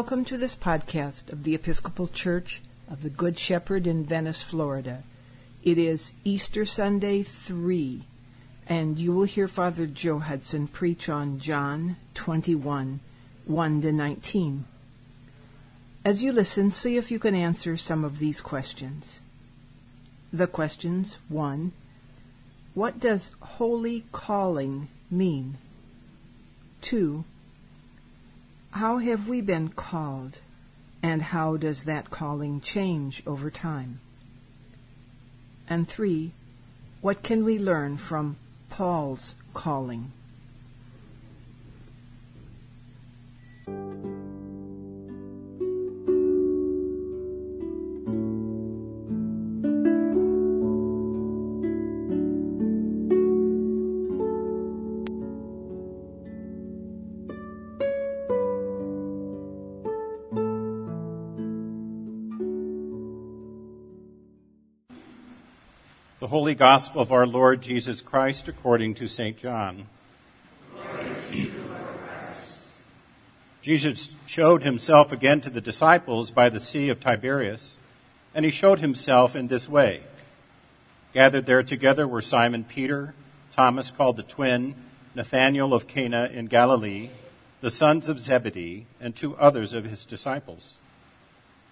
Welcome to this podcast of the Episcopal Church of the Good Shepherd in Venice, Florida. It is Easter Sunday 3, and you will hear Father Joe Hudson preach on John 21 1 to 19. As you listen, see if you can answer some of these questions. The questions 1. What does holy calling mean? 2. How have we been called, and how does that calling change over time? And three, what can we learn from Paul's calling? Holy Gospel of our Lord Jesus Christ according to St. John. Jesus showed himself again to the disciples by the Sea of Tiberias, and he showed himself in this way. Gathered there together were Simon Peter, Thomas called the twin, Nathanael of Cana in Galilee, the sons of Zebedee, and two others of his disciples.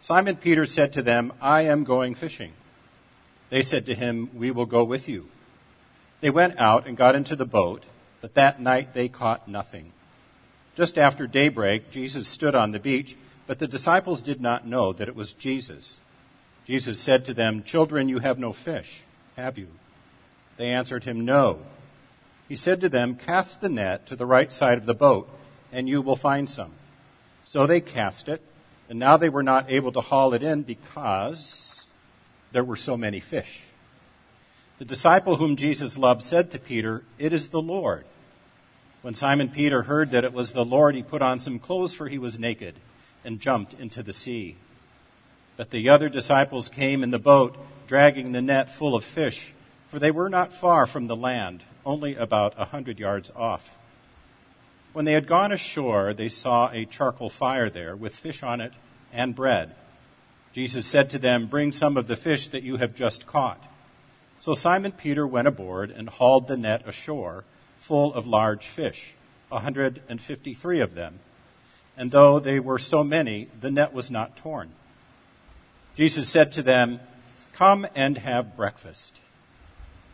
Simon Peter said to them, I am going fishing. They said to him, We will go with you. They went out and got into the boat, but that night they caught nothing. Just after daybreak, Jesus stood on the beach, but the disciples did not know that it was Jesus. Jesus said to them, Children, you have no fish, have you? They answered him, No. He said to them, Cast the net to the right side of the boat, and you will find some. So they cast it, and now they were not able to haul it in because there were so many fish. The disciple whom Jesus loved said to Peter, It is the Lord. When Simon Peter heard that it was the Lord, he put on some clothes, for he was naked, and jumped into the sea. But the other disciples came in the boat, dragging the net full of fish, for they were not far from the land, only about a hundred yards off. When they had gone ashore, they saw a charcoal fire there, with fish on it and bread. Jesus said to them, Bring some of the fish that you have just caught. So Simon Peter went aboard and hauled the net ashore, full of large fish, a 153 of them. And though they were so many, the net was not torn. Jesus said to them, Come and have breakfast.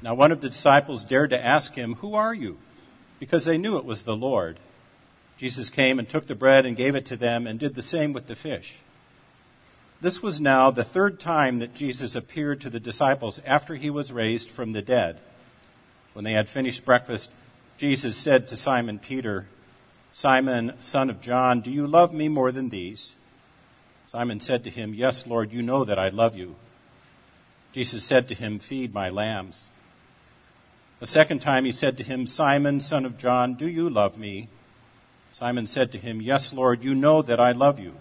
Now one of the disciples dared to ask him, Who are you? Because they knew it was the Lord. Jesus came and took the bread and gave it to them and did the same with the fish. This was now the third time that Jesus appeared to the disciples after he was raised from the dead. When they had finished breakfast, Jesus said to Simon Peter, Simon, son of John, do you love me more than these? Simon said to him, Yes, Lord, you know that I love you. Jesus said to him, Feed my lambs. The second time he said to him, Simon, son of John, do you love me? Simon said to him, Yes, Lord, you know that I love you.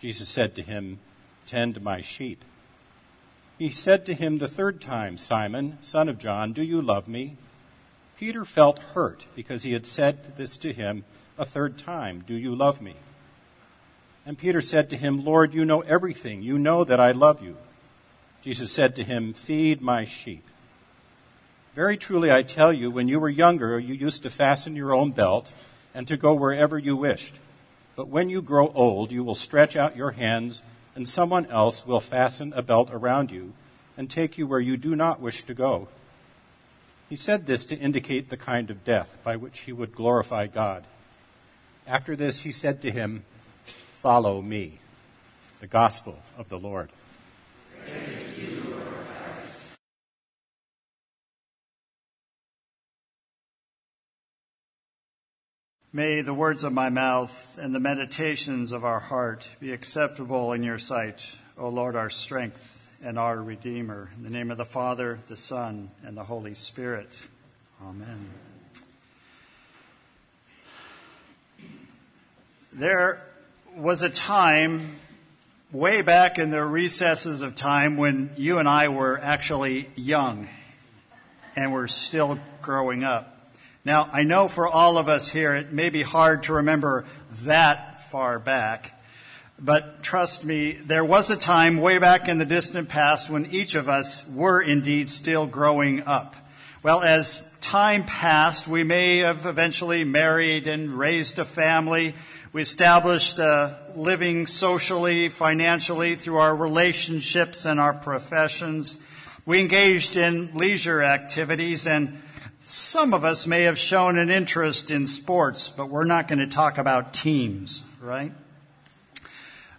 Jesus said to him, Tend my sheep. He said to him the third time, Simon, son of John, do you love me? Peter felt hurt because he had said this to him a third time, Do you love me? And Peter said to him, Lord, you know everything. You know that I love you. Jesus said to him, Feed my sheep. Very truly I tell you, when you were younger, you used to fasten your own belt and to go wherever you wished. But when you grow old, you will stretch out your hands, and someone else will fasten a belt around you and take you where you do not wish to go. He said this to indicate the kind of death by which he would glorify God. After this, he said to him, Follow me. The gospel of the Lord. May the words of my mouth and the meditations of our heart be acceptable in your sight, O Lord, our strength and our Redeemer. In the name of the Father, the Son, and the Holy Spirit. Amen. There was a time way back in the recesses of time when you and I were actually young and were still growing up. Now, I know for all of us here, it may be hard to remember that far back. But trust me, there was a time way back in the distant past when each of us were indeed still growing up. Well, as time passed, we may have eventually married and raised a family. We established uh, living socially, financially through our relationships and our professions. We engaged in leisure activities and some of us may have shown an interest in sports, but we're not going to talk about teams, right?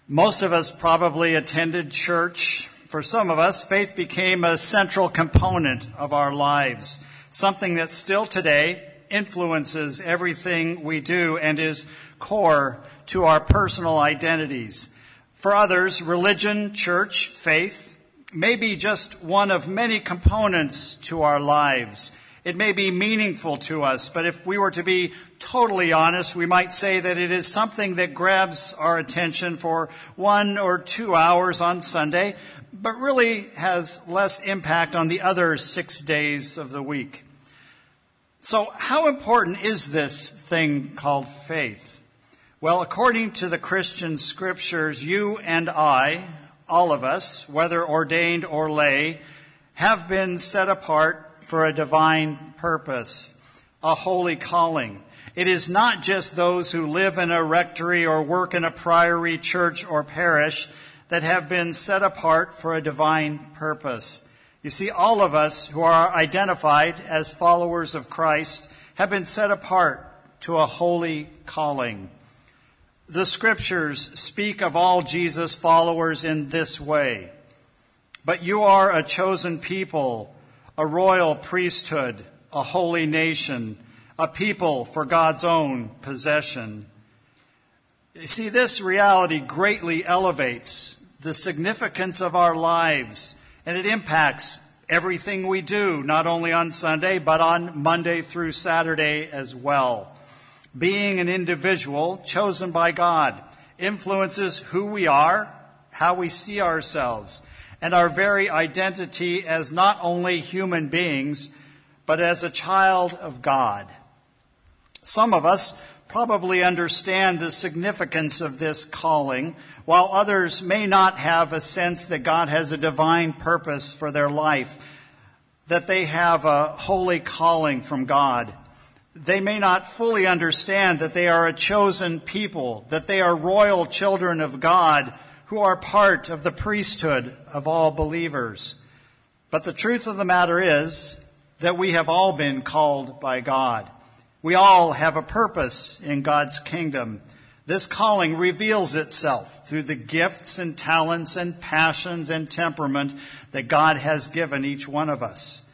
Most of us probably attended church. For some of us, faith became a central component of our lives, something that still today influences everything we do and is core to our personal identities. For others, religion, church, faith may be just one of many components to our lives. It may be meaningful to us, but if we were to be totally honest, we might say that it is something that grabs our attention for one or two hours on Sunday, but really has less impact on the other six days of the week. So, how important is this thing called faith? Well, according to the Christian scriptures, you and I, all of us, whether ordained or lay, have been set apart for a divine purpose, a holy calling. It is not just those who live in a rectory or work in a priory church or parish that have been set apart for a divine purpose. You see, all of us who are identified as followers of Christ have been set apart to a holy calling. The scriptures speak of all Jesus followers in this way. But you are a chosen people, a royal priesthood, a holy nation, a people for God's own possession. You see, this reality greatly elevates the significance of our lives, and it impacts everything we do, not only on Sunday, but on Monday through Saturday as well. Being an individual chosen by God influences who we are, how we see ourselves, and our very identity as not only human beings, but as a child of God. Some of us probably understand the significance of this calling, while others may not have a sense that God has a divine purpose for their life, that they have a holy calling from God. They may not fully understand that they are a chosen people, that they are royal children of God who are part of the priesthood of all believers. But the truth of the matter is that we have all been called by God. We all have a purpose in God's kingdom. This calling reveals itself through the gifts and talents and passions and temperament that God has given each one of us.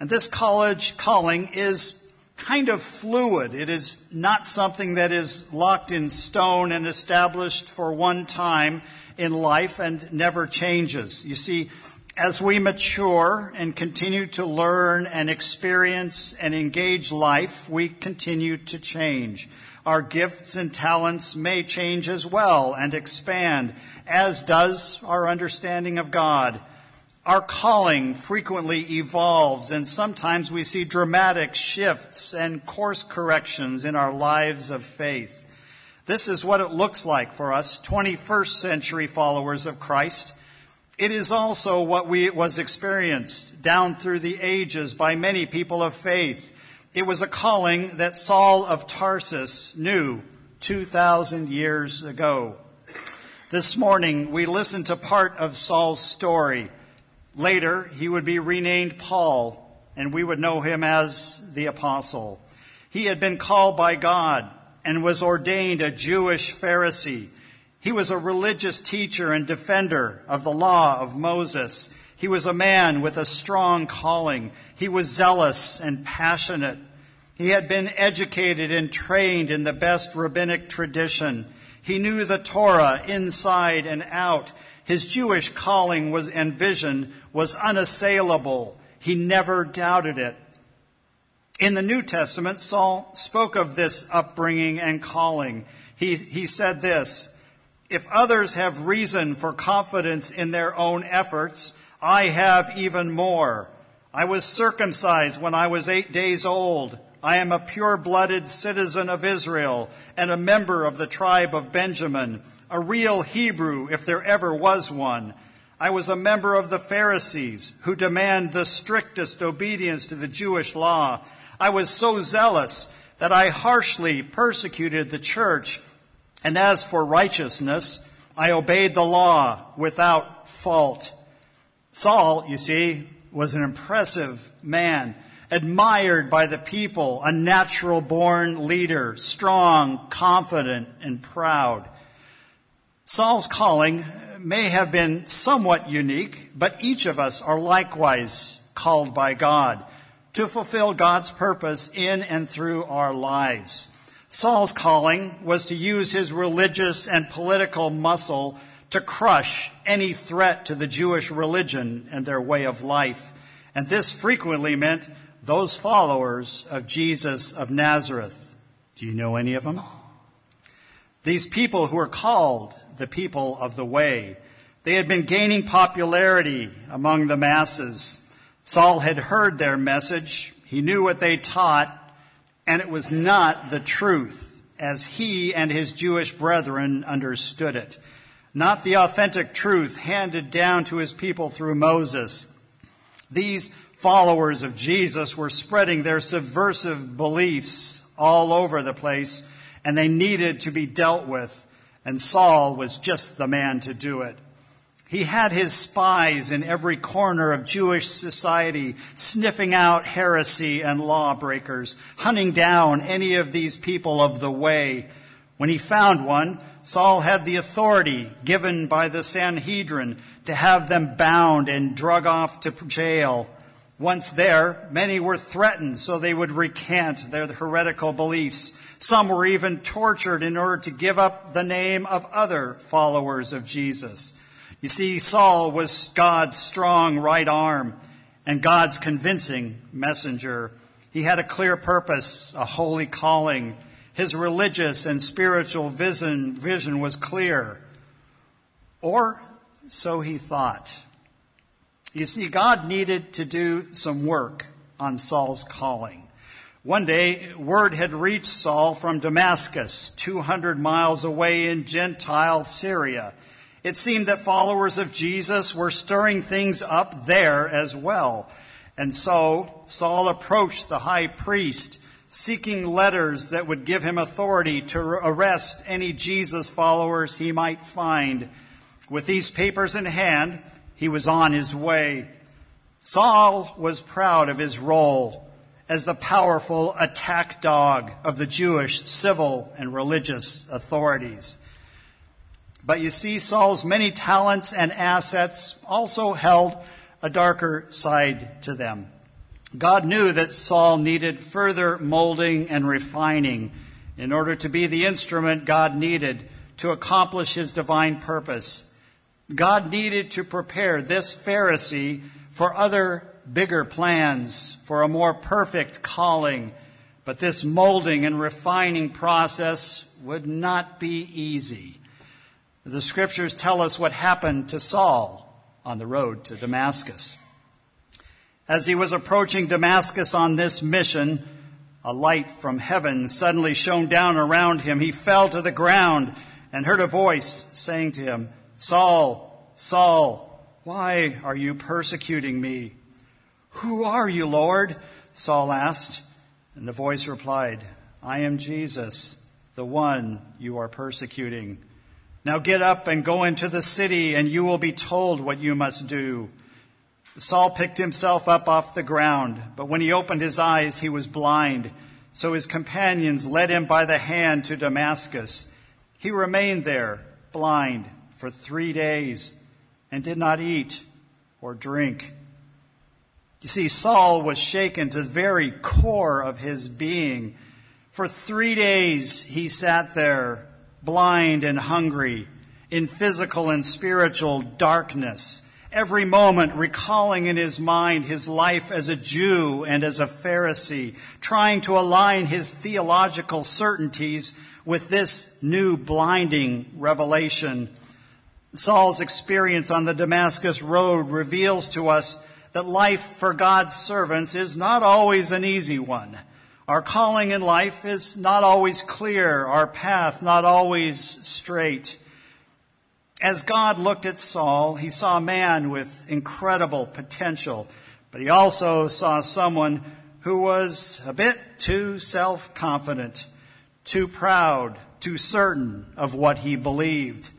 And this college calling is kind of fluid. It is not something that is locked in stone and established for one time in life and never changes. You see, as we mature and continue to learn and experience and engage life, we continue to change. Our gifts and talents may change as well and expand, as does our understanding of God. Our calling frequently evolves, and sometimes we see dramatic shifts and course corrections in our lives of faith. This is what it looks like for us 21st century followers of Christ. It is also what we, was experienced down through the ages by many people of faith. It was a calling that Saul of Tarsus knew 2,000 years ago. This morning, we listened to part of Saul's story. Later, he would be renamed Paul, and we would know him as the Apostle. He had been called by God and was ordained a Jewish Pharisee. He was a religious teacher and defender of the law of Moses. He was a man with a strong calling. He was zealous and passionate. He had been educated and trained in the best rabbinic tradition. He knew the Torah inside and out. His Jewish calling was, and vision was unassailable. He never doubted it. In the New Testament, Saul spoke of this upbringing and calling. He, he said this If others have reason for confidence in their own efforts, I have even more. I was circumcised when I was eight days old. I am a pure blooded citizen of Israel and a member of the tribe of Benjamin, a real Hebrew if there ever was one. I was a member of the Pharisees who demand the strictest obedience to the Jewish law. I was so zealous that I harshly persecuted the church. And as for righteousness, I obeyed the law without fault. Saul, you see, was an impressive man, admired by the people, a natural born leader, strong, confident, and proud. Saul's calling may have been somewhat unique, but each of us are likewise called by God to fulfill God's purpose in and through our lives. Saul's calling was to use his religious and political muscle to crush any threat to the Jewish religion and their way of life. And this frequently meant those followers of Jesus of Nazareth. Do you know any of them? These people who are called the people of the way. They had been gaining popularity among the masses. Saul had heard their message, he knew what they taught, and it was not the truth as he and his Jewish brethren understood it. Not the authentic truth handed down to his people through Moses. These followers of Jesus were spreading their subversive beliefs all over the place, and they needed to be dealt with, and Saul was just the man to do it. He had his spies in every corner of Jewish society, sniffing out heresy and lawbreakers, hunting down any of these people of the way. When he found one, Saul had the authority given by the Sanhedrin to have them bound and drug off to jail. Once there, many were threatened so they would recant their heretical beliefs. Some were even tortured in order to give up the name of other followers of Jesus. You see, Saul was God's strong right arm and God's convincing messenger. He had a clear purpose, a holy calling. His religious and spiritual vision, vision was clear. Or so he thought. You see, God needed to do some work on Saul's calling. One day, word had reached Saul from Damascus, 200 miles away in Gentile Syria. It seemed that followers of Jesus were stirring things up there as well. And so Saul approached the high priest, seeking letters that would give him authority to arrest any Jesus followers he might find. With these papers in hand, he was on his way. Saul was proud of his role as the powerful attack dog of the Jewish civil and religious authorities. But you see, Saul's many talents and assets also held a darker side to them. God knew that Saul needed further molding and refining in order to be the instrument God needed to accomplish his divine purpose. God needed to prepare this Pharisee for other bigger plans, for a more perfect calling. But this molding and refining process would not be easy. The scriptures tell us what happened to Saul on the road to Damascus. As he was approaching Damascus on this mission, a light from heaven suddenly shone down around him. He fell to the ground and heard a voice saying to him, Saul, Saul, why are you persecuting me? Who are you, Lord? Saul asked. And the voice replied, I am Jesus, the one you are persecuting. Now get up and go into the city, and you will be told what you must do. Saul picked himself up off the ground, but when he opened his eyes, he was blind. So his companions led him by the hand to Damascus. He remained there, blind, for three days, and did not eat or drink. You see, Saul was shaken to the very core of his being. For three days he sat there blind and hungry, in physical and spiritual darkness, every moment recalling in his mind his life as a Jew and as a Pharisee, trying to align his theological certainties with this new blinding revelation. Saul's experience on the Damascus road reveals to us that life for God's servants is not always an easy one. Our calling in life is not always clear, our path not always straight. As God looked at Saul, he saw a man with incredible potential, but he also saw someone who was a bit too self confident, too proud, too certain of what he believed.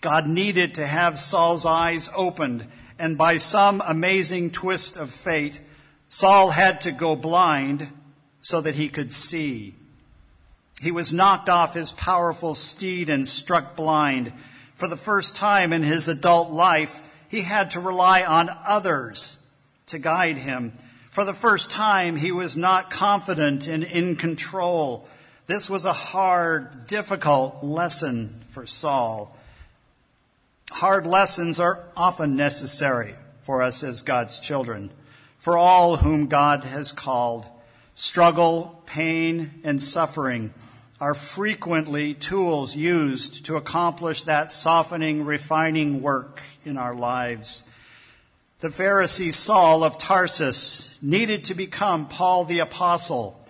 God needed to have Saul's eyes opened, and by some amazing twist of fate, Saul had to go blind so that he could see. He was knocked off his powerful steed and struck blind. For the first time in his adult life, he had to rely on others to guide him. For the first time, he was not confident and in control. This was a hard, difficult lesson for Saul. Hard lessons are often necessary for us as God's children, for all whom God has called. Struggle, pain, and suffering are frequently tools used to accomplish that softening, refining work in our lives. The Pharisee Saul of Tarsus needed to become Paul the Apostle,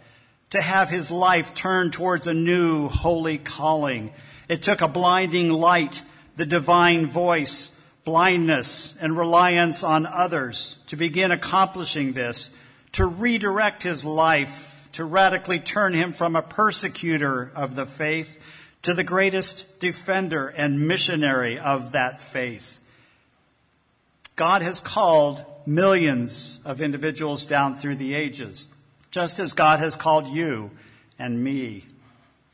to have his life turned towards a new holy calling. It took a blinding light, the divine voice, blindness, and reliance on others to begin accomplishing this, to redirect his life to radically turn him from a persecutor of the faith to the greatest defender and missionary of that faith. God has called millions of individuals down through the ages, just as God has called you and me.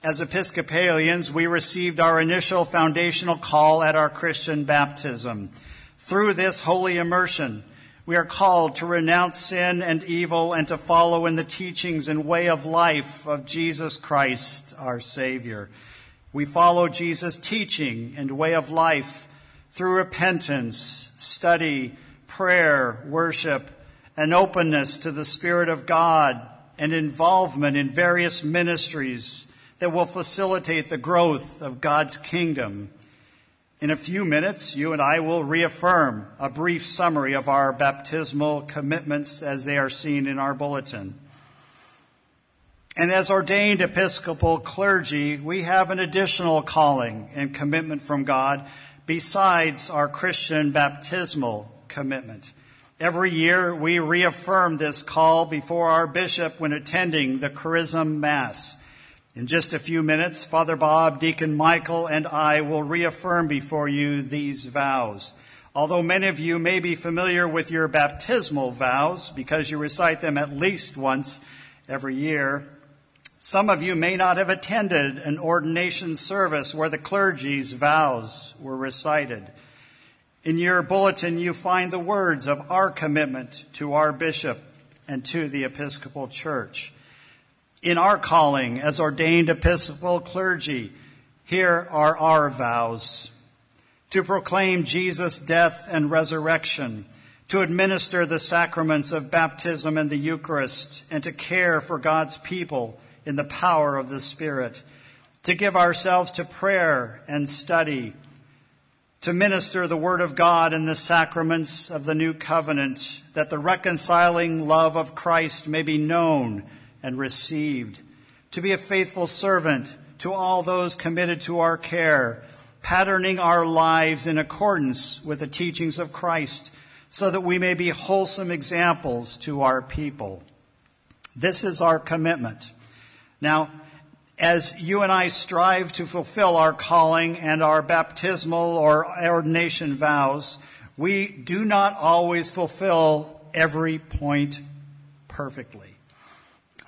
As Episcopalians, we received our initial foundational call at our Christian baptism. Through this holy immersion, we are called to renounce sin and evil and to follow in the teachings and way of life of Jesus Christ, our Savior. We follow Jesus' teaching and way of life through repentance, study, prayer, worship, and openness to the Spirit of God and involvement in various ministries that will facilitate the growth of God's kingdom. In a few minutes, you and I will reaffirm a brief summary of our baptismal commitments as they are seen in our bulletin. And as ordained Episcopal clergy, we have an additional calling and commitment from God besides our Christian baptismal commitment. Every year, we reaffirm this call before our bishop when attending the Chrism Mass. In just a few minutes, Father Bob, Deacon Michael, and I will reaffirm before you these vows. Although many of you may be familiar with your baptismal vows because you recite them at least once every year, some of you may not have attended an ordination service where the clergy's vows were recited. In your bulletin, you find the words of our commitment to our bishop and to the Episcopal Church in our calling as ordained Episcopal clergy, here are our vows. To proclaim Jesus' death and resurrection, to administer the sacraments of baptism and the Eucharist, and to care for God's people in the power of the Spirit, to give ourselves to prayer and study, to minister the Word of God and the sacraments of the new covenant, that the reconciling love of Christ may be known and received, to be a faithful servant to all those committed to our care, patterning our lives in accordance with the teachings of Christ, so that we may be wholesome examples to our people. This is our commitment. Now, as you and I strive to fulfill our calling and our baptismal or ordination vows, we do not always fulfill every point perfectly.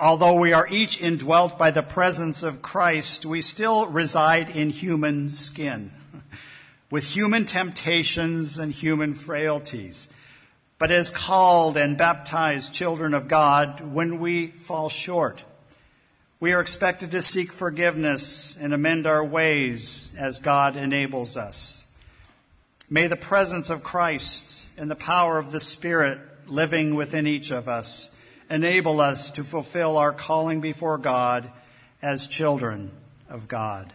Although we are each indwelt by the presence of Christ, we still reside in human skin, with human temptations and human frailties. But as called and baptized children of God, when we fall short, we are expected to seek forgiveness and amend our ways as God enables us. May the presence of Christ and the power of the Spirit living within each of us enable us to fulfill our calling before God as children of God.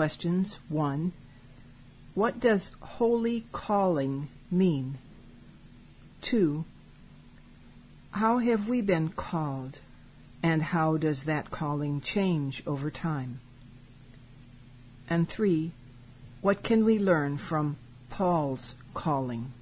Questions 1. What does holy calling mean? 2. How have we been called, and how does that calling change over time? And 3. What can we learn from Paul's calling?